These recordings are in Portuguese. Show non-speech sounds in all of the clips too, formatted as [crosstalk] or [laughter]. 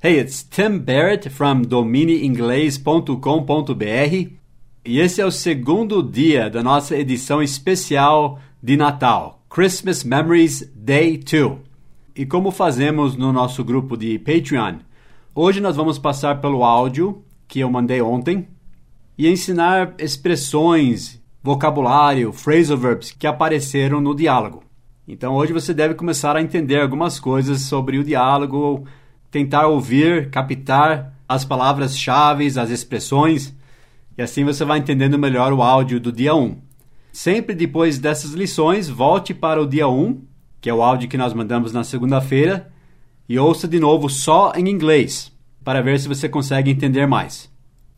Hey, it's Tim Barrett from domineinglês.com.br e esse é o segundo dia da nossa edição especial de Natal, Christmas Memories Day 2. E como fazemos no nosso grupo de Patreon, hoje nós vamos passar pelo áudio que eu mandei ontem e ensinar expressões, vocabulário, phrasal verbs que apareceram no diálogo. Então hoje você deve começar a entender algumas coisas sobre o diálogo, tentar ouvir, captar as palavras-chave, as expressões, e assim você vai entendendo melhor o áudio do dia 1. Sempre depois dessas lições, volte para o dia 1, que é o áudio que nós mandamos na segunda-feira, e ouça de novo só em inglês, para ver se você consegue entender mais.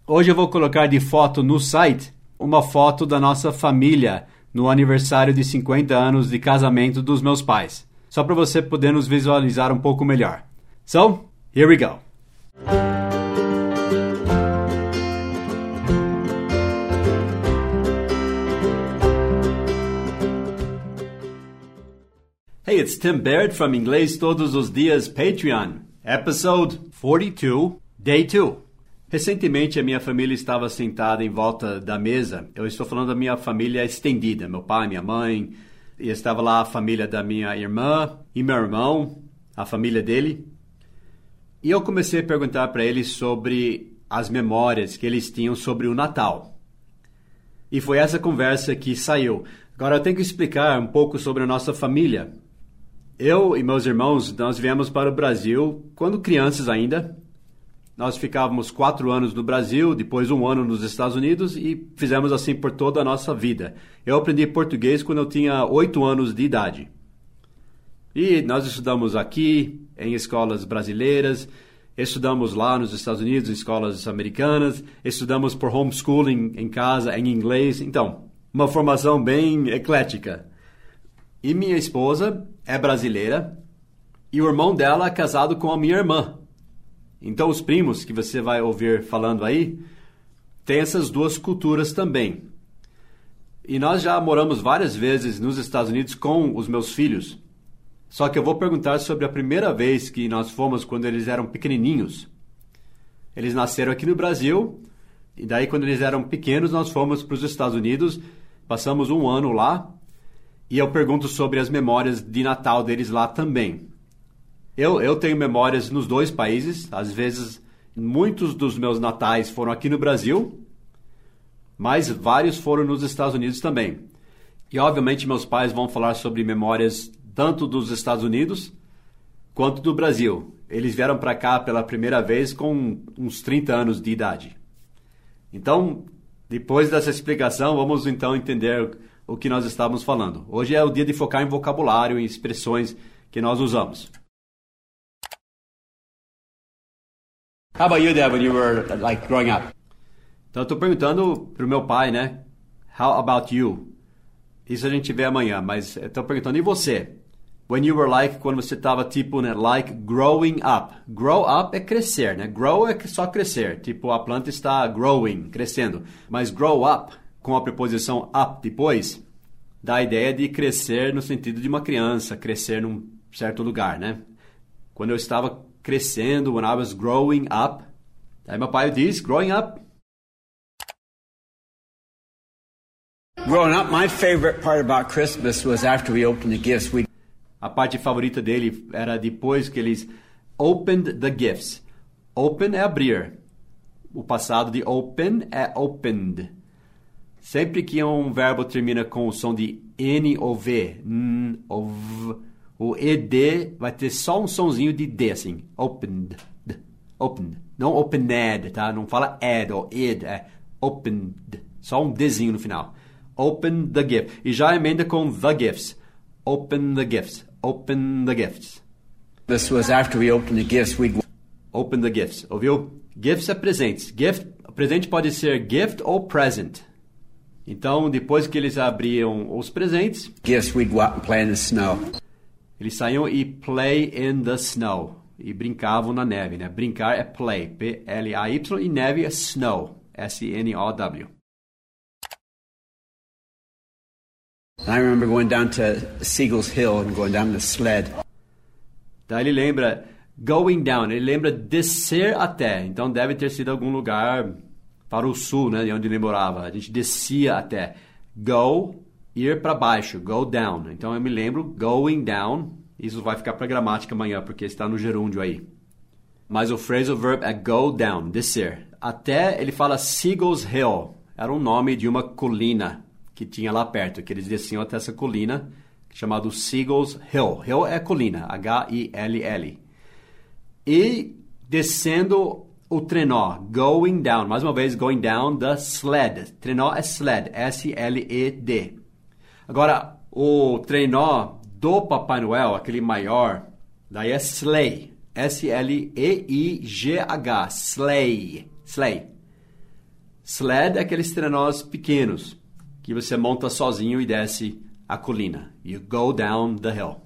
Hoje eu vou colocar de foto no site uma foto da nossa família no aniversário de 50 anos de casamento dos meus pais, só para você poder nos visualizar um pouco melhor. So, here we go. Hey, it's Tim Baird from Inglês Todos os Dias Patreon, episode 42, day 2. Recentemente a minha família estava sentada em volta da mesa. Eu estou falando da minha família estendida, meu pai, minha mãe, e estava lá a família da minha irmã e meu irmão, a família dele. E eu comecei a perguntar para eles sobre as memórias que eles tinham sobre o Natal. E foi essa conversa que saiu. Agora eu tenho que explicar um pouco sobre a nossa família. Eu e meus irmãos, nós viemos para o Brasil quando crianças ainda, nós ficávamos quatro anos no Brasil, depois um ano nos Estados Unidos e fizemos assim por toda a nossa vida. Eu aprendi português quando eu tinha oito anos de idade. E nós estudamos aqui, em escolas brasileiras, estudamos lá nos Estados Unidos, em escolas americanas, estudamos por homeschooling em casa, em inglês. Então, uma formação bem eclética. E minha esposa é brasileira e o irmão dela é casado com a minha irmã. Então, os primos que você vai ouvir falando aí, tem essas duas culturas também. E nós já moramos várias vezes nos Estados Unidos com os meus filhos. Só que eu vou perguntar sobre a primeira vez que nós fomos quando eles eram pequenininhos. Eles nasceram aqui no Brasil, e daí quando eles eram pequenos nós fomos para os Estados Unidos, passamos um ano lá, e eu pergunto sobre as memórias de Natal deles lá também. Eu, eu tenho memórias nos dois países. Às vezes, muitos dos meus natais foram aqui no Brasil, mas vários foram nos Estados Unidos também. E, obviamente, meus pais vão falar sobre memórias tanto dos Estados Unidos quanto do Brasil. Eles vieram para cá pela primeira vez com uns 30 anos de idade. Então, depois dessa explicação, vamos então entender o que nós estávamos falando. Hoje é o dia de focar em vocabulário e expressões que nós usamos. How about you, Dad, when you were like growing up? Então tô perguntando pro meu pai, né? How about you? Isso a gente vê amanhã, mas tô perguntando e você? When you were like, quando você tava tipo, né, like growing up. Grow up é crescer, né? Grow é só crescer, tipo a planta está growing, crescendo. Mas grow up com a preposição up depois dá a ideia de crescer no sentido de uma criança, crescer num certo lugar, né? Quando eu estava crescendo, when I was growing up. Aí meu pai diz, growing up. Growing up, my favorite part about Christmas was after we opened the gifts. We A parte favorita dele era depois que eles opened the gifts. Open é abrir. O passado de open é opened. Sempre que um verbo termina com o som de N ou V, N ou V, o ED vai ter só um sonzinho de D, assim. Opened. Opened. Não opened, tá? Não fala ed ou id, é opened. Só um Dzinho no final. Open the gift. E já emenda com the gifts. Open the gifts. Open the gifts. this was after we opened the gifts. We'd Open the gifts. Ouviu? Gifts é presentes. Gift, presente pode ser gift ou present. Então, depois que eles abriam os presentes, gifts. We'd go out and play in the snow. eles saíam e play in the snow. E brincavam na neve, né? Brincar é play. P-L-A-Y. E neve é snow. S-N-O-W. And I remember going down to Siegel's Hill and going down the sled. Daí ele lembra Going down, ele lembra descer até. Então deve ter sido algum lugar para o sul, né, de onde ele morava. A gente descia até. Go, ir para baixo, go down. Então eu me lembro, going down. Isso vai ficar para gramática amanhã, porque está no gerúndio aí. Mas o phrasal verb é go down, descer. Até ele fala Seagulls Hill. Era um nome de uma colina que tinha lá perto, que eles desciam até essa colina, chamado Seagulls Hill. Hill é colina, H-I-L-L. E descendo o trenó, going down, mais uma vez, going down the sled. Trenó é sled, S-L-E-D. Agora, o trenó do Papai Noel, aquele maior, daí é sleigh, S-L-E-I-G-H, sleigh, sleigh. Sled é aqueles trenós pequenos que você monta sozinho e desce a colina. You go down the hill.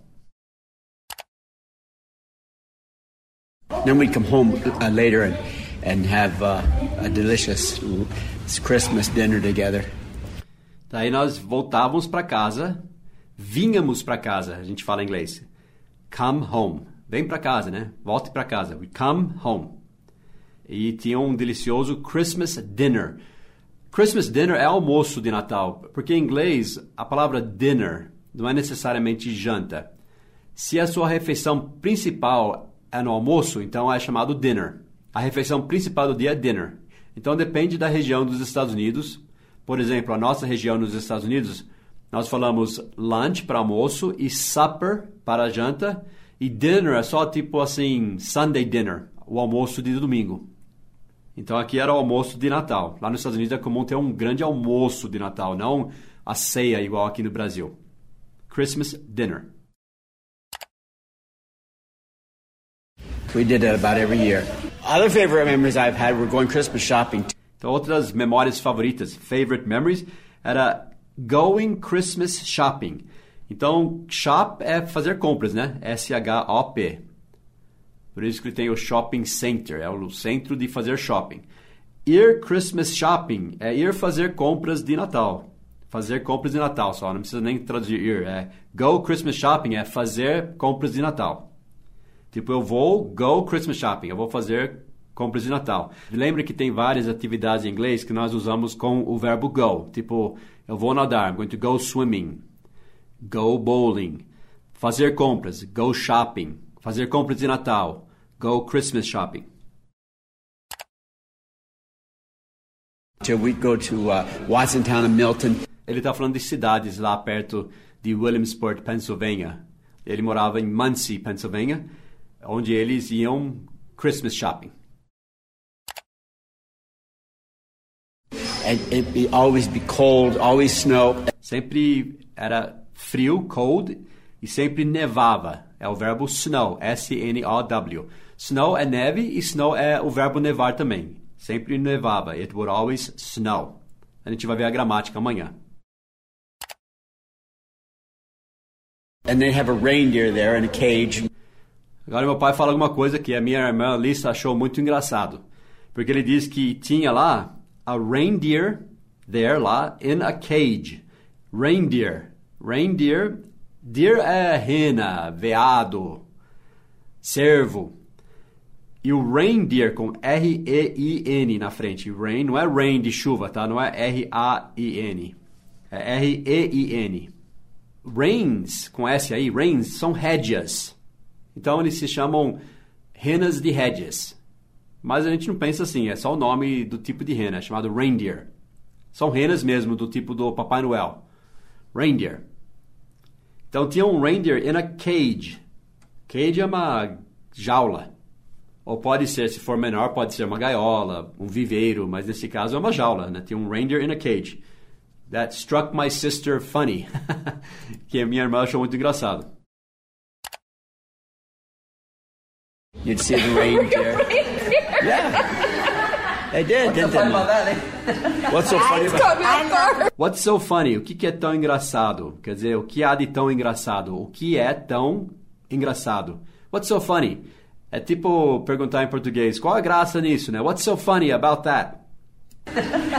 Then we'd come home uh, later and, and have uh, a delicious Christmas dinner together. Daí nós voltávamos para casa, vínhamos para casa, a gente fala em inglês. Come home. Vem para casa, né? Volte para casa. We come home. E tinha um delicioso Christmas dinner. Christmas dinner é almoço de Natal, porque em inglês a palavra dinner não é necessariamente janta. Se a sua refeição principal é no almoço, então é chamado dinner. A refeição principal do dia é dinner. Então depende da região dos Estados Unidos. Por exemplo, a nossa região nos Estados Unidos, nós falamos lunch para almoço e supper para janta. E dinner é só tipo assim, Sunday dinner, o almoço de domingo. Então aqui era o almoço de Natal. Lá nos Estados Unidos é comum ter um grande almoço de Natal, não a ceia igual aqui no Brasil. Christmas dinner. We did that about every year. Other favorite memories I've had were going Christmas shopping. Então, outras memórias favoritas, favorite memories, era going Christmas shopping. Então, shop é fazer compras, né? S-H-O-P. Por isso que tem o shopping center, é o centro de fazer shopping. Ir Christmas shopping é ir fazer compras de Natal. Fazer compras de Natal só, não precisa nem traduzir ir. É go Christmas shopping é fazer compras de Natal. Tipo, eu vou go Christmas shopping, eu vou fazer compras de Natal. Lembre que tem várias atividades em inglês que nós usamos com o verbo go. Tipo, eu vou nadar, I'm going to go swimming. Go bowling. Fazer compras, go shopping. Fazer compras de Natal, go Christmas shopping. We'd go to uh, Watsontown and Milton. Ele está falando de cidades lá perto de Williamsport, Pennsylvania. Ele morava em Muncie, Pennsylvania onde eles iam Christmas shopping. It always be cold, always snow. Sempre era frio, cold, e sempre nevava. É o verbo snow, S-N-O-W. Snow é neve e snow é o verbo nevar também. Sempre nevava. It would always snow. A gente vai ver a gramática amanhã. And they have a reindeer there in a cage. Agora meu pai fala alguma coisa que a minha irmã Lisa achou muito engraçado. Porque ele diz que tinha lá a reindeer there lá in a cage. Reindeer. Reindeer. Deer é rena, veado, cervo. E o reindeer com R-E-I-N na frente. Rain não é rain de chuva, tá? Não é R-A-I-N. É R-E-I-N. Rains com S aí, rains são rédeas. Então eles se chamam renas de Hedges. Mas a gente não pensa assim, é só o nome do tipo de rena, é chamado reindeer. São renas mesmo, do tipo do Papai Noel. Reindeer. Então tinha um reindeer in a cage. Cage é uma jaula. Ou pode ser, se for menor, pode ser uma gaiola, um viveiro, mas nesse caso é uma jaula, né? Tinha um reindeer in a cage. That struck my sister funny. [laughs] que a minha irmã achou muito engraçado. You'd see the reindeer. [laughs] yeah. They did, What's didn't they? What's so funny about What's so funny? O que, que é tão engraçado? Quer dizer, o que há de tão engraçado? O que é tão engraçado? What's so funny? É tipo perguntar em português, qual a graça nisso, né? What's so funny about that?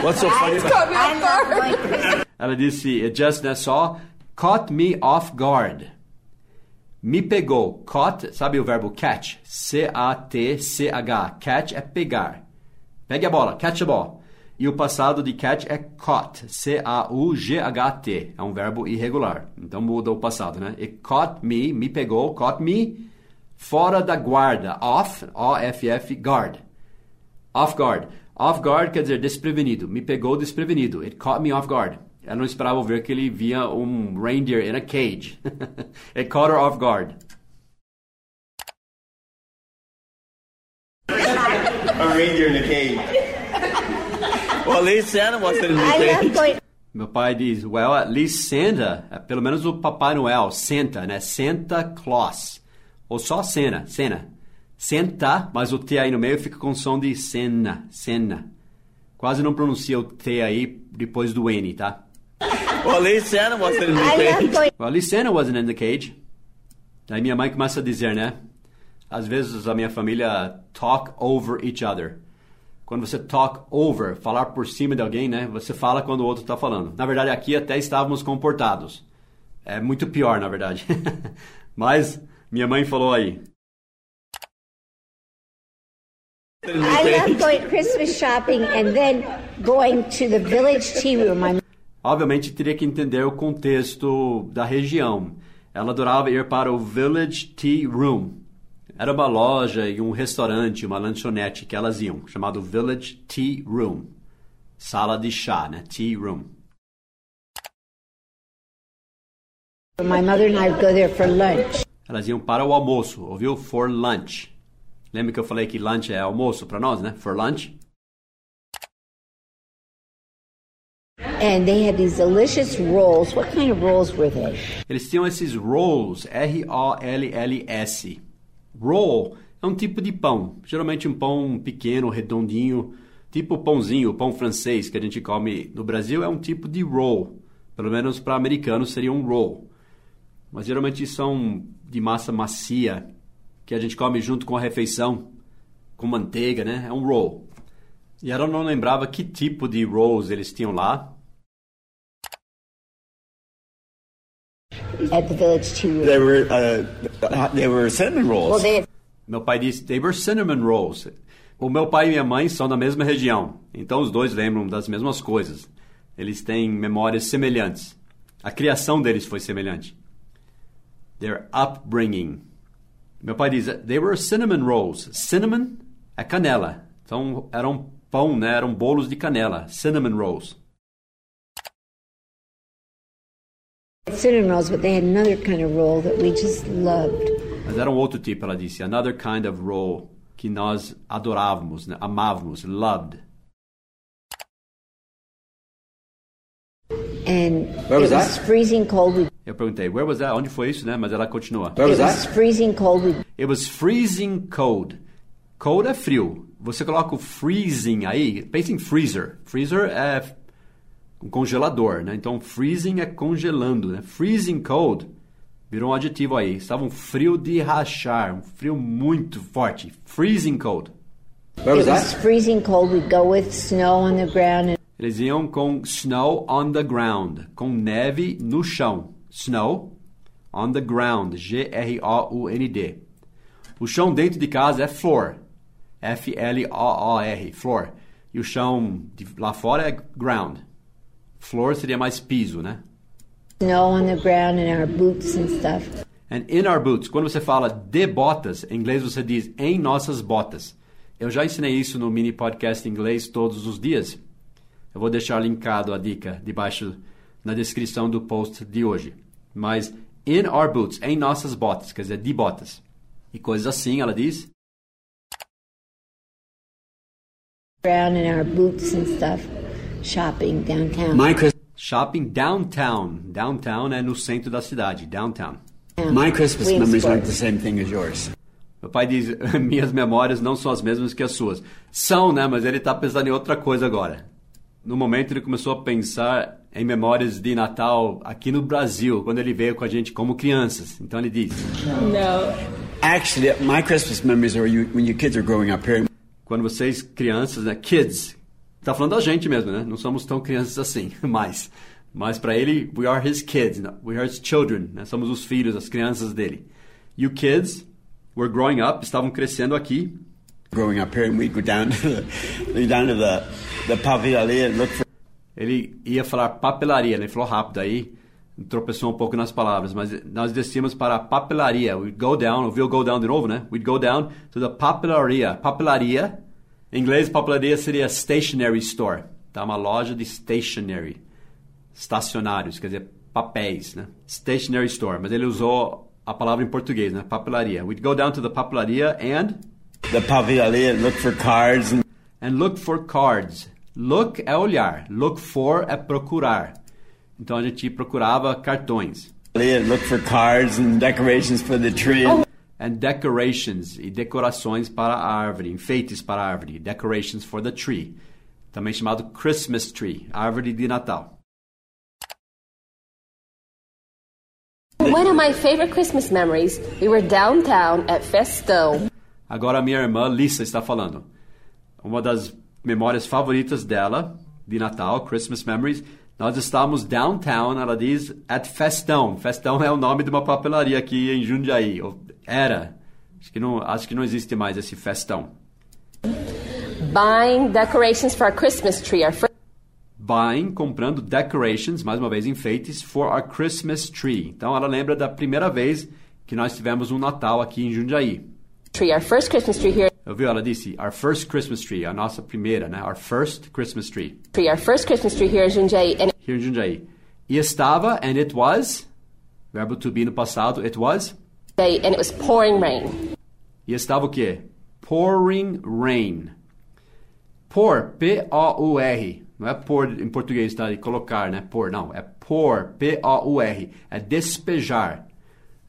What's so funny about Ela disse, it just, né, só, caught me off guard. Me pegou, caught, sabe o verbo catch? C-A-T-C-H. Catch é pegar. Pegue a bola, catch a ball. E o passado de catch é caught, C-A-U-G-H-T. É um verbo irregular, então muda o passado, né? It caught me, me pegou, caught me, fora da guarda, off, O-F-F, guard. Off guard. Off guard quer dizer desprevenido, me pegou desprevenido. It caught me off guard. Ela não esperava ver que ele via um reindeer in a cage. [laughs] It caught her off guard. A reindeer in a cage. Well, at least Santa wasn't in the I'm cage. not going. Meu pai diz, well, at least Santa, é, pelo menos o Papai Noel, Santa, né? Santa Claus. Ou só Sena, Sena. Senta, mas o T aí no meio fica com som de Sena, Sena. Quase não pronuncia o T aí depois do N, tá? Well, at least Santa wasn't in the cage. Well, at least Santa wasn't in the cage. Daí minha mãe começa a dizer, né? Às vezes a minha família talk over each other. Quando você talk over, falar por cima de alguém, né? Você fala quando o outro está falando. Na verdade, aqui até estávamos comportados. É muito pior, na verdade. [laughs] Mas minha mãe falou aí. I'm not going Christmas shopping and then going to the village tea room. I'm Obviamente teria que entender o contexto da região. Ela adorava ir para o Village Tea Room. Era uma loja e um restaurante, uma lanchonete que elas iam, chamado Village Tea Room. Sala de chá, né? Tea Room. my mother and I would go there for lunch. Elas iam para o almoço, ouviu? For lunch. Lembra que eu falei que lunch é almoço para nós, né? For lunch. And they had these delicious rolls. What kind of rolls were they? Eles tinham esses rolls, R-O-L-L-S. Roll é um tipo de pão, geralmente um pão pequeno, redondinho, tipo pãozinho, pão francês que a gente come no Brasil é um tipo de roll. Pelo menos para americanos seria um roll. Mas geralmente são de massa macia, que a gente come junto com a refeição, com manteiga, né? É um roll. E ela não lembrava que tipo de rolls eles tinham lá, At the village tea room. They were uh, they were cinnamon rolls. Well, they had Meu pai disse, they were cinnamon rolls. O meu pai e minha mãe são da mesma região, então os dois lembram das mesmas coisas. Eles têm memórias semelhantes. A criação deles foi semelhante. Their upbringing. Meu pai diz, they were cinnamon rolls. Cinnamon é canela. Então eram pão, né? Eram bolos de canela. Cinnamon rolls. Cinnamon rolls, but they had another kind of roll that we just loved. Mas era um outro tipo, ela disse. Another kind of roll que nós adorávamos, né? amávamos, loved. And Where was it was that? freezing cold. Eu perguntei, where was that? Onde foi isso, né? Mas ela continua. Where was it was that? freezing cold. It was freezing cold. Cold é frio. Você coloca o freezing aí, pensa em freezer. Freezer é um congelador, né? Então freezing é congelando, né? Freezing cold virou um adjetivo aí. Estava um frio de rachar, um frio muito forte. Freezing cold. Where was it was that? freezing cold. We'd go with snow on the ground and Eles iam com snow on the ground, com neve no chão. Snow on the ground, G-R-O-U-N-D. O chão dentro de casa é floor, F-L-O-O-R, floor. E o chão de lá fora é ground. Floor seria mais piso, né? snow on the ground and our boots and stuff. And in our boots, quando você fala de botas, em inglês você diz em nossas botas. Eu já ensinei isso no mini podcast em inglês todos os dias. Eu vou deixar linkado a dica debaixo na descrição do post de hoje. Mas in our boots, em nossas botas, quer dizer, de botas. E coisas assim, ela diz. Ground and our boots and stuff. Shopping downtown. My Chris- Shopping downtown. Downtown é no centro da cidade, downtown. my Christmas memories aren't the same thing as yours. Meu pai diz, minhas memórias não são as mesmas que as suas. São, né? Mas ele está pensando em outra coisa agora. No momento ele começou a pensar em memórias de Natal aqui no Brasil, quando ele veio com a gente como crianças. Então ele diz, Actually, my Christmas memories are you, when you kids are growing up here. quando vocês crianças, né? Kids. Tá falando da gente mesmo, né? Não somos tão crianças assim, mais. [laughs] Mas para ele, we are his kids, we are his children, né? Somos os filhos, as crianças dele. You kids were growing up, estavam crescendo aqui. Growing up here, and we'd go down to the, down to the, the and look for Ele ia falar papelaria, né? ele falou rápido aí, tropeçou um pouco nas palavras, mas nós descíamos para a papelaria. We'd go down, ouviu go down de novo, né? We'd go down to the papelaria. Papelaria, em inglês, papelaria seria stationery store, tá? Uma loja de stationery, estacionários, quer dizer, papéis, né? Stationery store, mas ele usou a palavra em português, né? Papelaria. We'd go down to the papelaria and the and look for cards and and look for cards. Look é olhar, look for é procurar. Então a gente procurava cartões. look for cards and decorations for the tree. And decorations e decorações para a árvore, enfeites para a árvore, decorations for the tree. Também chamado Christmas tree, árvore de Natal. One of my favorite Christmas memories, we were downtown at Festão. Agora minha irmã Lisa está falando. Uma das memórias favoritas dela de Natal, Christmas memories. Nós estávamos downtown, ela diz, at Festão. Festão é o nome de uma papelaria aqui em Jundiaí. Ou Era. Acho que não, acho que não existe mais esse Festão. Buying decorations for our Christmas tree. Our first Buying, comprando decorations, mais uma vez enfeites, for our Christmas tree. Então ela lembra da primeira vez que nós tivemos um Natal aqui em Jundiaí. tree, our first Christmas tree here. Ouviu? Ela disse, our first Christmas tree, a nossa primeira, né? Our first Christmas tree. Tree, our first Christmas tree here in Jundiaí, and Here em Jundiaí. E estava, and it was, verbo to be no passado, it was. And it was pouring rain. E estava o quê? Pouring rain. Pour, P-O-U-R. Não é por em português, tá? De colocar, né? Por, não. É pour, P-O-U-R. É despejar.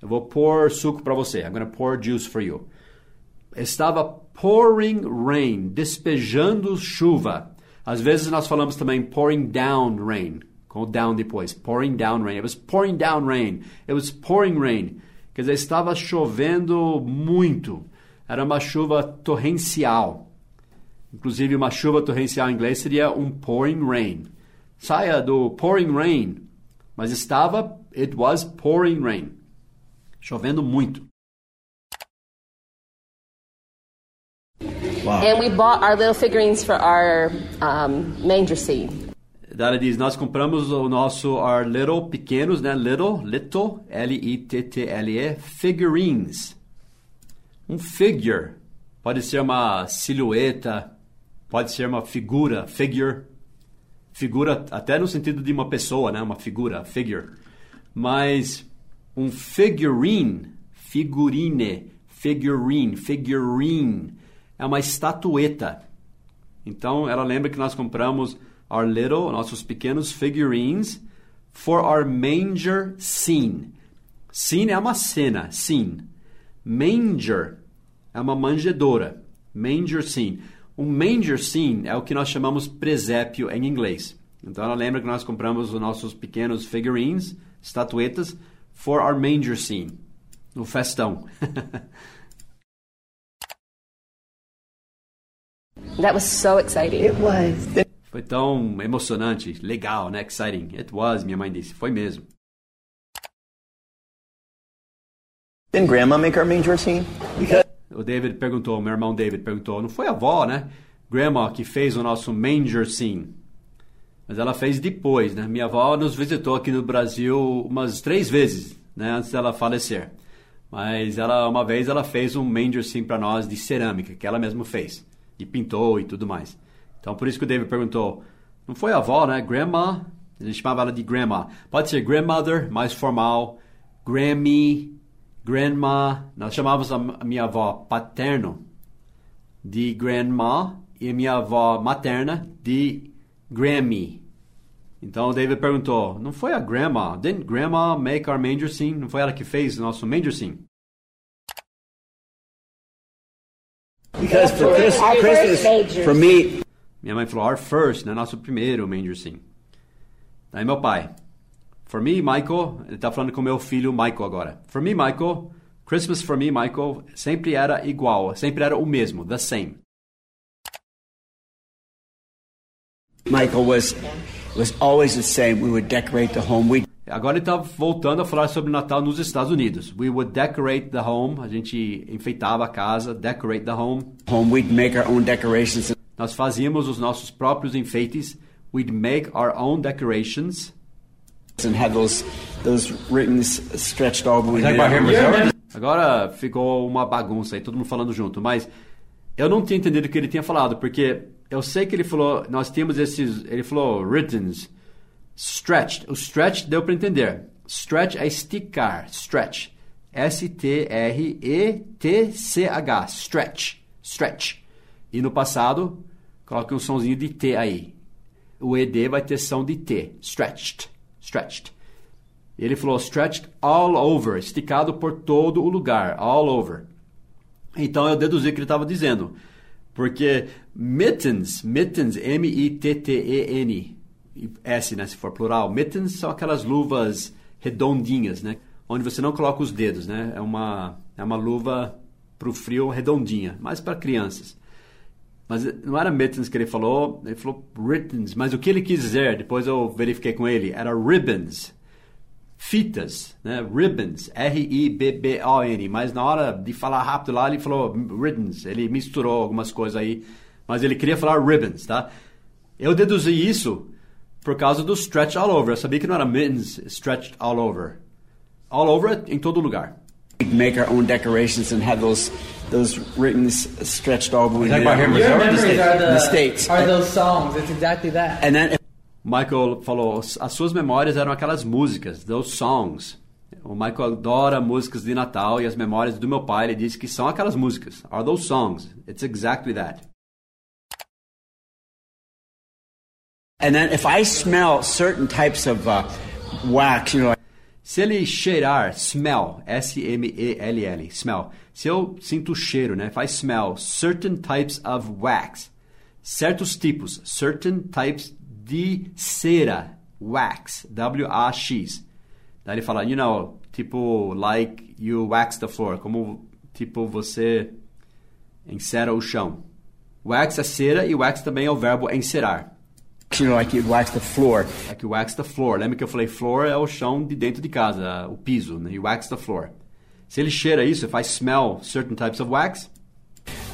Eu vou pôr suco para você. I'm gonna pour juice for you. Estava pouring rain, despejando chuva. Às vezes nós falamos também pouring down rain, com down depois. Pouring down rain. It was pouring down rain. It was pouring rain. Quer dizer, estava chovendo muito. Era uma chuva torrencial. Inclusive, uma chuva torrencial em inglês seria um pouring rain. Saia do pouring rain. Mas estava, it was pouring rain. Chovendo muito. Wow. And we bought our little figurines for our um, manger scene. Dara diz, nós compramos o nosso Our Little, pequenos, né? Little, little, L-I-T-T-L-E, figurines. Um figure pode ser uma silhueta, pode ser uma figura, figure. Figura até no sentido de uma pessoa, né? Uma figura, figure. Mas um figurine, figurine, figurine, figurine, é uma estatueta. Então ela lembra que nós compramos our little, nossos pequenos figurines for our manger scene. Scene é uma cena, scene. Manger é uma manjedoura. Manger scene. Um manger scene é o que nós chamamos presépio em inglês. Então ela lembra que nós compramos os nossos pequenos figurines, estatuetas, for our manger scene. No festão. That was so exciting. It was. Foi tão emocionante, legal, né? Exciting. It was, minha mãe disse. Foi mesmo. Didn't Grandma make our manger scene? O David perguntou, meu irmão David perguntou, não foi a avó, né? Grandma que fez o nosso manger scene. Mas ela fez depois, né? Minha avó nos visitou aqui no Brasil umas três vezes, né? Antes dela falecer. Mas ela, uma vez, ela fez um manger scene para nós de cerâmica, que ela mesma fez. E pintou e tudo mais. Então, por isso que o David perguntou, não foi a avó, né? Grandma, a gente chamava ela de grandma. Pode ser grandmother, mais formal, Grammy, grandma. Nós chamávamos a minha avó paterno de grandma e a minha avó materna de Grammy. Então o David perguntou: Não foi a grandma? Didn't grandma make our manger scene? Não foi ela que fez o nosso manger scene? Because for Christmas, for me, Minha mãe falou: Our first, né? Nosso primeiro manger scene. Aí meu pai: For me, Michael, ele tá falando com meu filho Michael agora. For me, Michael, Christmas for me, Michael, sempre era igual, sempre era o mesmo, the same. Michael was was always the same. We would decorate the home. We Agora ele está voltando a falar sobre o Natal nos Estados Unidos. We would decorate the home. A gente enfeitava a casa, decorate the home. Home, we'd make our own decorations. Nós fazíamos os nossos próprios enfeites. We'd make our own decorations. and have those those writtens stretched all the way down. Agora ficou uma bagunça aí, todo mundo falando junto, mas eu não tinha entendido o que ele tinha falado, porque eu sei que ele falou, nós tínhamos esses, ele falou writtens, stretched. O stretch deu para entender. Stretch é esticar, stretch. S-T-R-E-T-C-H, stretch, stretch. E no passado, coloque um sonzinho de T aí. O ED vai ter som de T, stretched, stretched. Ele falou stretched all over, esticado por todo o lugar, all over. Então eu deduzi o que ele estava dizendo. Porque mittens, mittens, M-I-T-T-E-N, S, né, se for plural, mittens são aquelas luvas redondinhas, né? Onde você não coloca os dedos, né? É uma, é uma luva para o frio redondinha, mais para crianças. Mas não era mittens que ele falou, ele falou ribbons. Mas o que ele quis dizer, depois eu verifiquei com ele, era ribbons. Fitas, né? Ribbons, R-I-B-B-O-N. Mas na hora de falar rápido lá, ele falou ribbons. Ele misturou algumas coisas aí. Mas ele queria falar ribbons, tá? Eu deduzi isso por causa do stretch all over. Eu sabia que não era mittens stretched all over. All over em todo lugar. We'd make our own decorations and have those those writtens stretched all the way Is that down. Your memories are the, The States. are those songs. It's exactly that. And then Michael falou, as suas memórias eram aquelas músicas, those songs. O Michael adora músicas de Natal e as memórias do meu pai, ele disse que são aquelas músicas. Are those songs? It's exactly that. and then if I smell certain types of uh, wax, you know, Se ele cheirar, smell, S-M-E-L-L, smell. Se eu sinto o cheiro, né? I smell certain types of wax, certos tipos, certain types de cera, wax, W-A-X. Daí ele fala, you know, tipo, like you wax the floor, como, tipo, você encera o chão. Wax é cera e wax também é o verbo encerar. You know, like you'd wax the floor. Like you wax the floor. Lembra que eu falei floor é o chão de dentro de casa, o piso, né? You wax the floor. Se ele cheira isso, if I smell certain types of wax,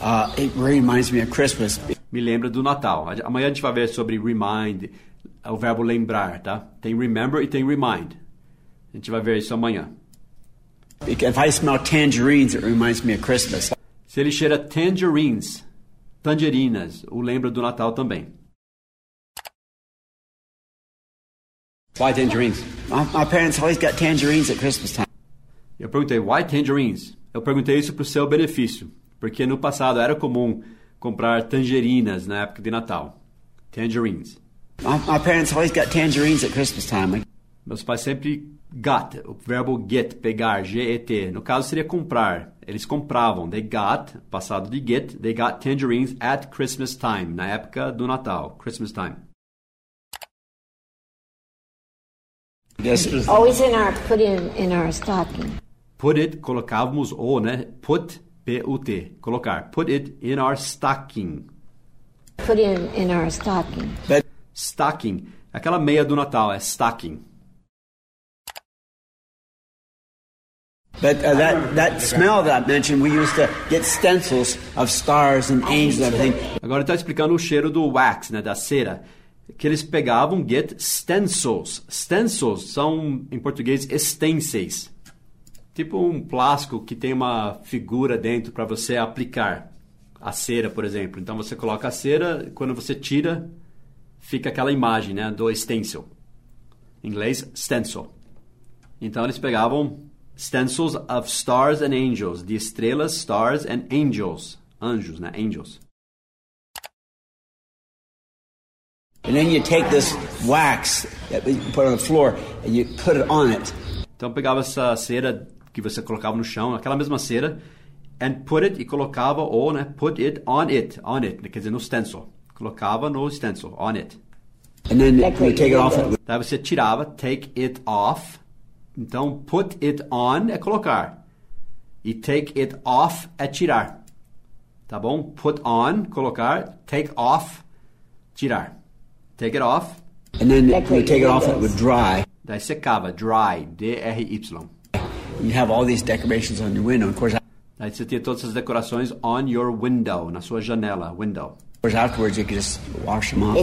Uh, it reminds me of Christmas. me lembra do Natal. Amanhã a gente vai ver sobre remind, é o verbo lembrar, tá? Tem remember e tem remind. A gente vai ver isso amanhã. If I smell tangerines, it reminds me of Christmas. Se ele cheira tangerines, tangerinas, o lembra do Natal também. Why tangerines? My, my parents always got tangerines at Christmas time. Eu perguntei, why tangerines? Eu perguntei isso para o seu benefício, porque no passado era comum comprar tangerinas na época de Natal. Tangerines. My, my parents always got tangerines at Christmas time. Meus pais sempre got, o verbo get, pegar, G-E-T. No caso seria comprar. Eles compravam. They got, passado de get, they got tangerines at Christmas time, na época do Natal, Christmas time. Yes. Always in our put in in our stocking. Put it, colocávamos o, né? Put, P-U-T, colocar. Put it in our stocking. Put in in our stocking. But Stocking, aquela meia do Natal, é stocking. but uh, that that smell that I mentioned, we used to get stencils of stars and angels and everything. Agora está explicando o cheiro do wax, né, da cera. Que eles pegavam, get stencils. Stencils são, em português, stencils. Tipo um plástico que tem uma figura dentro para você aplicar a cera, por exemplo. Então você coloca a cera, quando você tira, fica aquela imagem né, do stencil. Em inglês, stencil. Então eles pegavam stencils of stars and angels, de estrelas, stars and angels. Anjos, né? Angels. Então pegava essa cera que você colocava no chão, aquela mesma cera, and put it e colocava o, né? Put it on it, on it, quer dizer, no stencil. Colocava no stencil, on it. And then you take it off. Daí você tirava, take it off. Então put it on é colocar. E take it off é tirar. Tá bom? Put on, colocar. Take off, tirar. Take it off. And then you take it off. It would dry. Daí secava, dry, D-R-Y. You have all these decorations on your window. Of course, Daí você tinha todas essas decorações on your window, na sua janela, window. of course, afterwards you could just wash them off.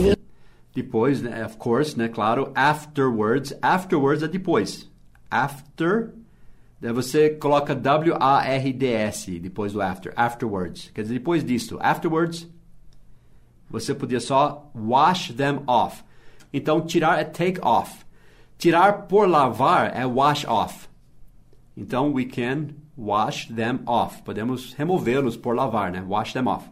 Depois, né, of course, né, claro, afterwards. Afterwards é depois. After, daí você coloca W-A-R-D-S depois do after. Afterwards. Quer dizer, depois disso. Afterwards, você podia só wash them off. Então, tirar é take off. Tirar por lavar é wash off. Então, we can wash them off. Podemos removê-los por lavar, né? Wash them off.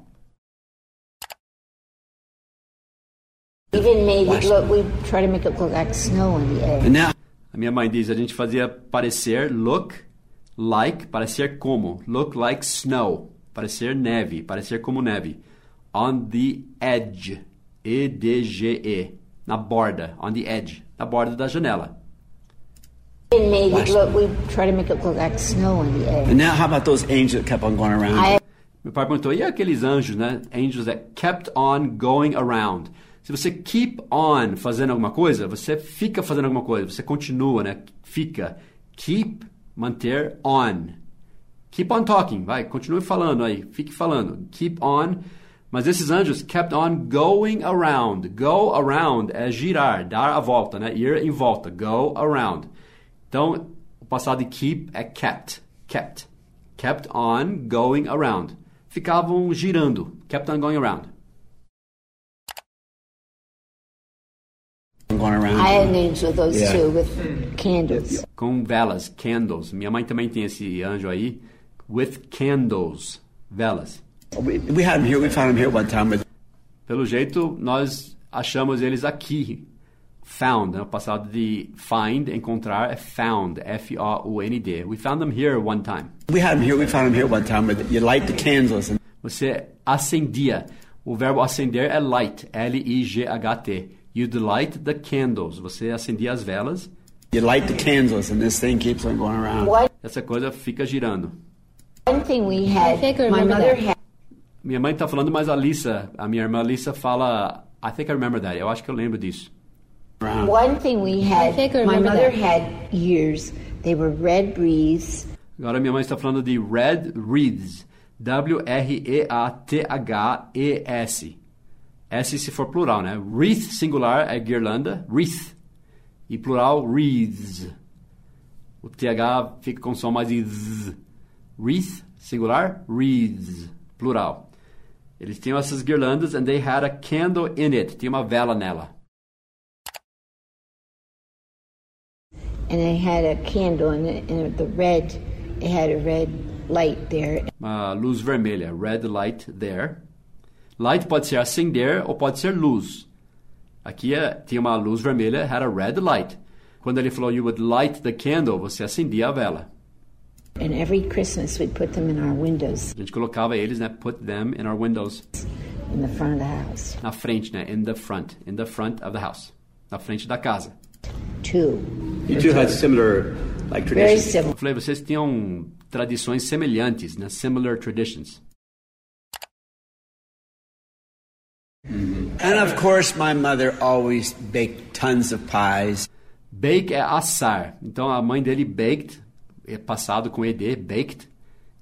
even made it look, we try to make it look like snow on the. And now, A minha mãe diz, a gente fazia parecer look like, parecer como, look like snow, parecer neve, parecer como neve. On the edge, E-D-G-E, na borda, on the edge, na borda da janela. Meu pai perguntou, e aqueles anjos, né? Angels that kept on going around. Se você keep on fazendo alguma coisa, você fica fazendo alguma coisa, você continua, né? Fica. Keep, manter on. Keep on talking, vai, continue falando aí, fique falando. Keep on. Mas esses anjos kept on going around. Go around é girar, dar a volta, né? Ir em volta. Go around. Então, o passado de keep é kept. Kept. Kept on going around. Ficavam girando. Kept on going around. going around. I had names with those Yeah. two with candles. Com velas, candles. Minha mãe também tem esse anjo aí. With candles. Velas. We, we had them here. We found them here one time with Pelo jeito, nós achamos eles aqui. Found, né? o passado de find, encontrar, é found. F-O-U-N-D. We found them here one time. we had them here. We found them here one time with you light the candles and Você acendia. O verbo acender é light. L-I-G-H-T. You'd light the candles. Você acendia as velas. you light the candles and this thing keeps on going around. One, Essa coisa fica girando. one thing we had, my mother that. had, Minha mãe tá falando, mas a Lisa, a minha irmã Lisa fala... I think I remember that. Eu acho que eu lembro disso. one thing we had, think I my remember mother that. had years. They were red wreaths. Agora minha mãe está falando de red wreaths. W-R-E-A-T-H-E-S. S se for plural, né? Wreath singular é guirlanda, wreath. E plural, wreaths. O TH fica com som mais de z. Wreath singular, wreaths. Plural. Eles tinham essas guirlandas and they had a candle in it. Tinha uma vela nela. And they had a candle and, it, and the red, it had a red light there. uma luz vermelha, red light there. Light pode ser acender ou pode ser luz. Aqui é, tinha uma luz vermelha, had a red light. Quando ele falou you would light the candle, você acendia a vela. And every Christmas we'd put them in our windows A gente colocava eles, né, put them in our windows, in the front of the house. na frente, né, in the front, in the front of the house, na frente da casa. Two. You two had similar like Very traditions. similar. Eu falei, vocês tinham tradições semelhantes, né, similar traditions. And of course, my mother always baked tons of pies. Bake é assar. Então a mãe dele baked, é passado com ed, baked,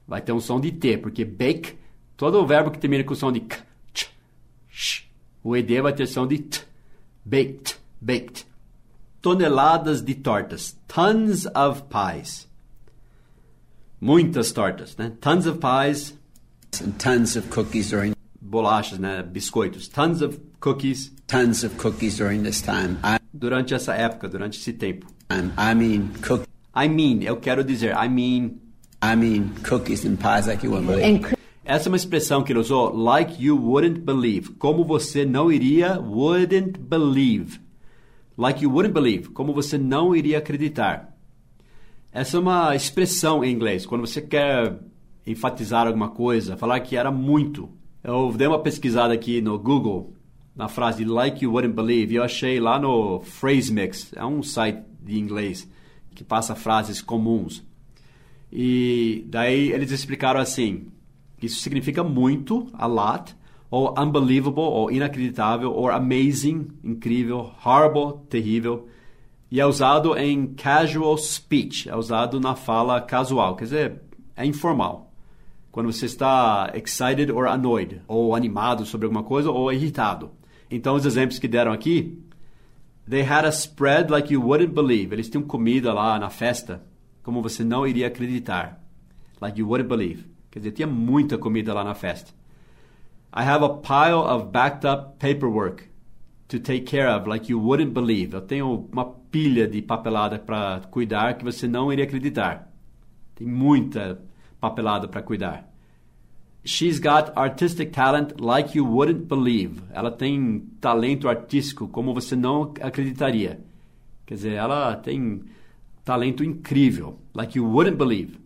vai ter um som de t, porque bake, todo o verbo que termina com som de k, ch, sh, o ed vai ter som de t. Baked, baked. Toneladas de tortas, tons of pies. Muitas tortas, né? Tons of pies, and tons of cookies during bolachas, né? Biscoitos. Tons of cookies tons of cookies during this time. I, durante essa época, durante esse tempo. I mean cook. I mean, eu quero dizer, I mean, I mean cookies and pies like you wouldn't believe. Essa é uma expressão que ele usou, like you wouldn't believe. Como você não iria, wouldn't believe. Like you wouldn't believe. Como você não iria acreditar. Essa é uma expressão em inglês. Quando você quer enfatizar alguma coisa, falar que era muito. Eu dei uma pesquisada aqui no Google, na frase like you wouldn't believe, e eu achei lá no Phrase Mix. É um site de inglês que passa frases comuns. E daí eles explicaram assim: isso significa muito, a lot, ou unbelievable, ou inacreditável, ou amazing, incrível, horrible, terrível. E é usado em casual speech, é usado na fala casual, quer dizer, é informal. Quando você está excited or annoyed, ou animado sobre alguma coisa, ou irritado. Então, os exemplos que deram aqui, they had a spread like you wouldn't believe. Eles tinham comida lá na festa, como você não iria acreditar. Like you wouldn't believe. Quer dizer, tinha muita comida lá na festa. I have a pile of backed up paperwork to take care of like you wouldn't believe. Eu tenho uma pilha de papelada para cuidar que você não iria acreditar. Tem muita papelada para cuidar. She's got artistic talent like you wouldn't believe. Ela tem talento artístico como você não acreditaria. Quer dizer, ela tem talento incrível, like you wouldn't believe.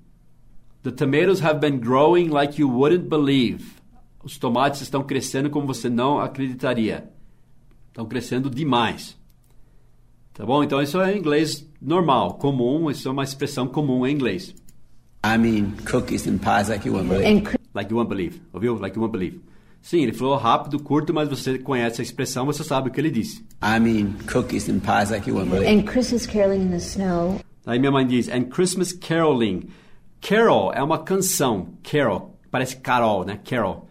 The tomatoes have been growing like you wouldn't believe. Os tomates estão crescendo como você não acreditaria. Estão crescendo demais. Tá bom? Então isso é inglês normal, comum, isso é uma expressão comum em inglês. I mean, cookies and pies like you wouldn't believe. And Like you won't believe. Ouviu? Like you won't believe. Sim, ele falou rápido, curto, mas você conhece a expressão, você sabe o que ele disse. I mean, cookies and pies like you wouldn't believe. and Christmas caroling in the snow. Aí minha mãe diz, and Christmas caroling. Carol é uma canção. Carol, parece Carol, né? Carol.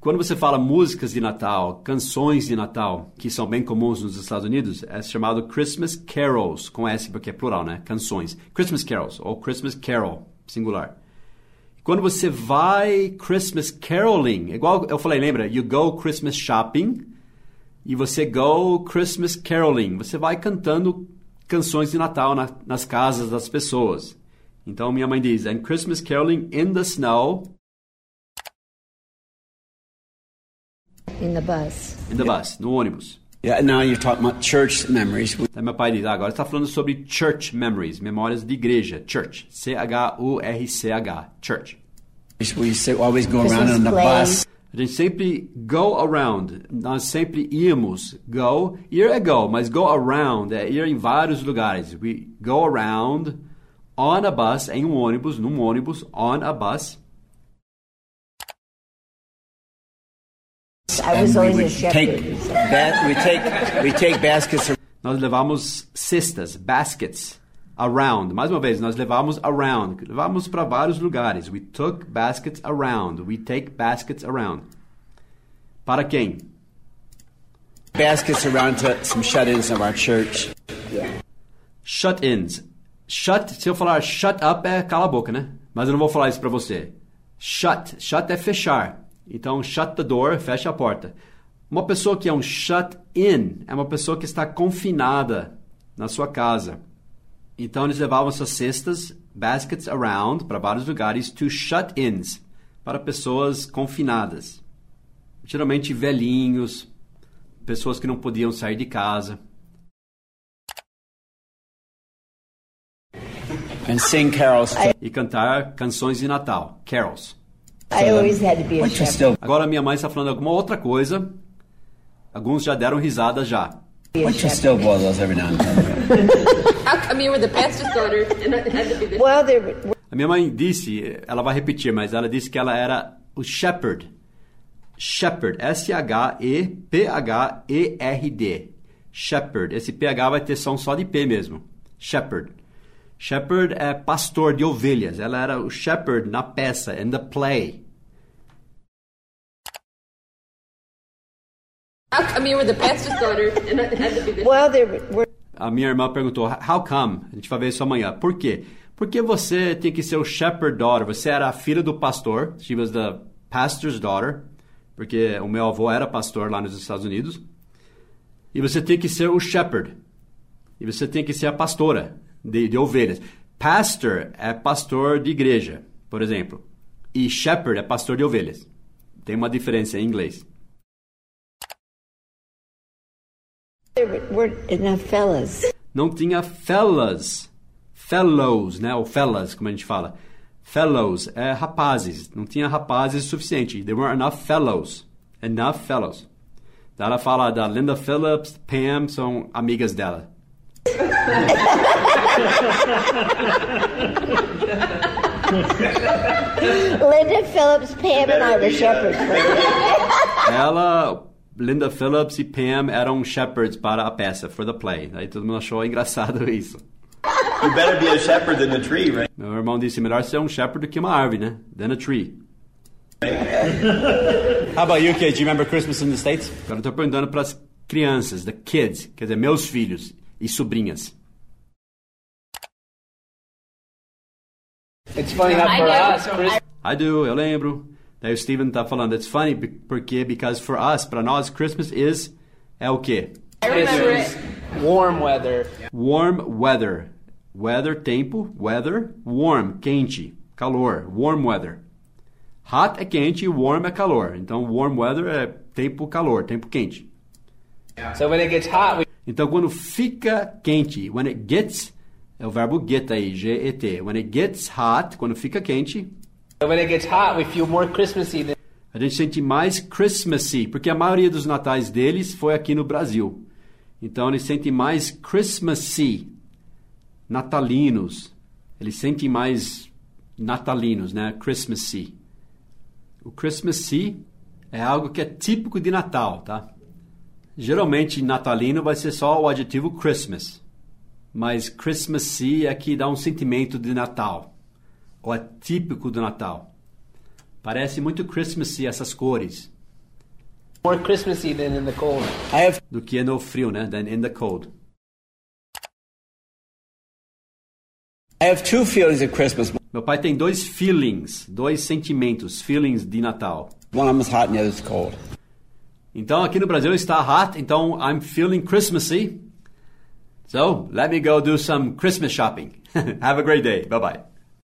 Quando você fala músicas de Natal, canções de Natal, que são bem comuns nos Estados Unidos, é chamado Christmas carols, com S porque é plural, né? Canções. Christmas carols, ou Christmas carol, singular. Quando você vai Christmas caroling, igual eu falei, lembra? You go Christmas shopping e você go Christmas caroling. Você vai cantando canções de Natal na- nas casas das pessoas. Então minha mãe diz, and Christmas caroling in the snow, in the bus. in the bus, no ônibus. Yeah, now you're talking about church memories. Aí meu pai diz, ah, agora está falando sobre church memories, memórias de igreja, church, C-H-U-R-C-H, church. We always go around on the bus. A gente sempre go around, nós sempre íamos, go, ir é go, mas go around é ir em vários lugares. We go around on a bus, em um ônibus, num ônibus, on a bus. Nós levamos cestas, baskets, around. Mais uma vez, nós levamos around. Levamos para vários lugares. We took baskets around. We take baskets around. Para quem? baskets around to some shut-ins of our church. Shut-ins. Shut, se eu falar shut up é cala a boca, né? Mas eu não vou falar isso para você. Shut. Shut é fechar. Então, shut the door, fecha a porta. Uma pessoa que é um shut-in é uma pessoa que está confinada na sua casa. Então, eles levavam essas cestas, baskets around, para vários lugares, to shut-ins, para pessoas confinadas. Geralmente velhinhos, pessoas que não podiam sair de casa. and sing carols. to- e cantar canções de Natal, carols. Agora minha mãe está falando alguma outra coisa. Alguns já deram risada já. Which still boil those every now and then. How come you were the pastor's daughter and it had to be the Well, there were A minha mãe disse, ela vai repetir, mas ela disse que ela era o shepherd. Shepherd, S-H-E-P-H-E-R-D. Shepherd. Esse PH vai ter som só de P mesmo. Shepherd. Shepherd é pastor de ovelhas. Ela era o shepherd na peça, in the play. How come you were the pastor's daughter and it had to be the well, there were A minha irmã perguntou, how come? A gente vai ver isso amanhã. Por quê? Porque você tem que ser o shepherd daughter. Você era a filha do pastor. She was the pastor's daughter. Porque o meu avô era pastor lá nos Estados Unidos. E você tem que ser o shepherd. E você tem que ser a pastora de, de ovelhas. Pastor é pastor de igreja, por exemplo. E shepherd é pastor de ovelhas. Tem uma diferença em inglês. Não tinha fellas. Fellows, né? Ou fellas, como a gente fala. Fellows é rapazes. Não tinha rapazes suficiente. There weren't enough fellows. Enough fellows. Daí ela fala da Linda Phillips, Pam, são amigas dela. Linda Phillips, Pam, and I were shepherds. Ela, Linda Phillips e Pam eram shepherds para a peça, for the play. Aí todo mundo achou engraçado [laughs] isso. You better be a shepherd than a tree, right? Meu irmão disse, melhor ser um shepherd do que uma árvore, né? Than a tree. [laughs] How about you, kids? You remember Christmas in the States? Agora eu tô perguntando para as crianças, the kids, quer dizer, meus filhos e sobrinhas. It's funny how for I us. Christmas I do, eu lembro. Daí o Steven tá falando, it's funny porque because for us, para nós, Christmas is é o quê? is warm weather. Warm weather. Weather, tempo, weather, warm, quente, calor, warm weather. Hot é quente e warm é calor. Então, warm weather é tempo calor, tempo quente. So when it gets hot, we Então, quando fica quente, when it gets, é o verbo get aí, G-E-T. When it gets hot, quando fica quente, a gente sente mais Christmassy, porque a maioria dos natais deles foi aqui no Brasil. Então, eles sentem mais Christmassy, natalinos. Eles sentem mais natalinos, né? Christmassy. O Christmassy é algo que é típico de Natal, tá? Geralmente, natalino vai ser só o adjetivo Christmas. Mas Christmassy é que dá um sentimento de Natal. Ou é típico do Natal. Parece muito Christmassy essas cores. more Christmassy than in the cold. I have Do que no frio, né? Than in the cold. I have two feelings of Christmas. Meu pai tem dois feelings, dois sentimentos, feelings de Natal. One is hot and the other is cold. Então aqui no Brasil está hot, então I'm feeling Christmassy. So let me go do some Christmas shopping. [laughs] Have a great day. Bye bye.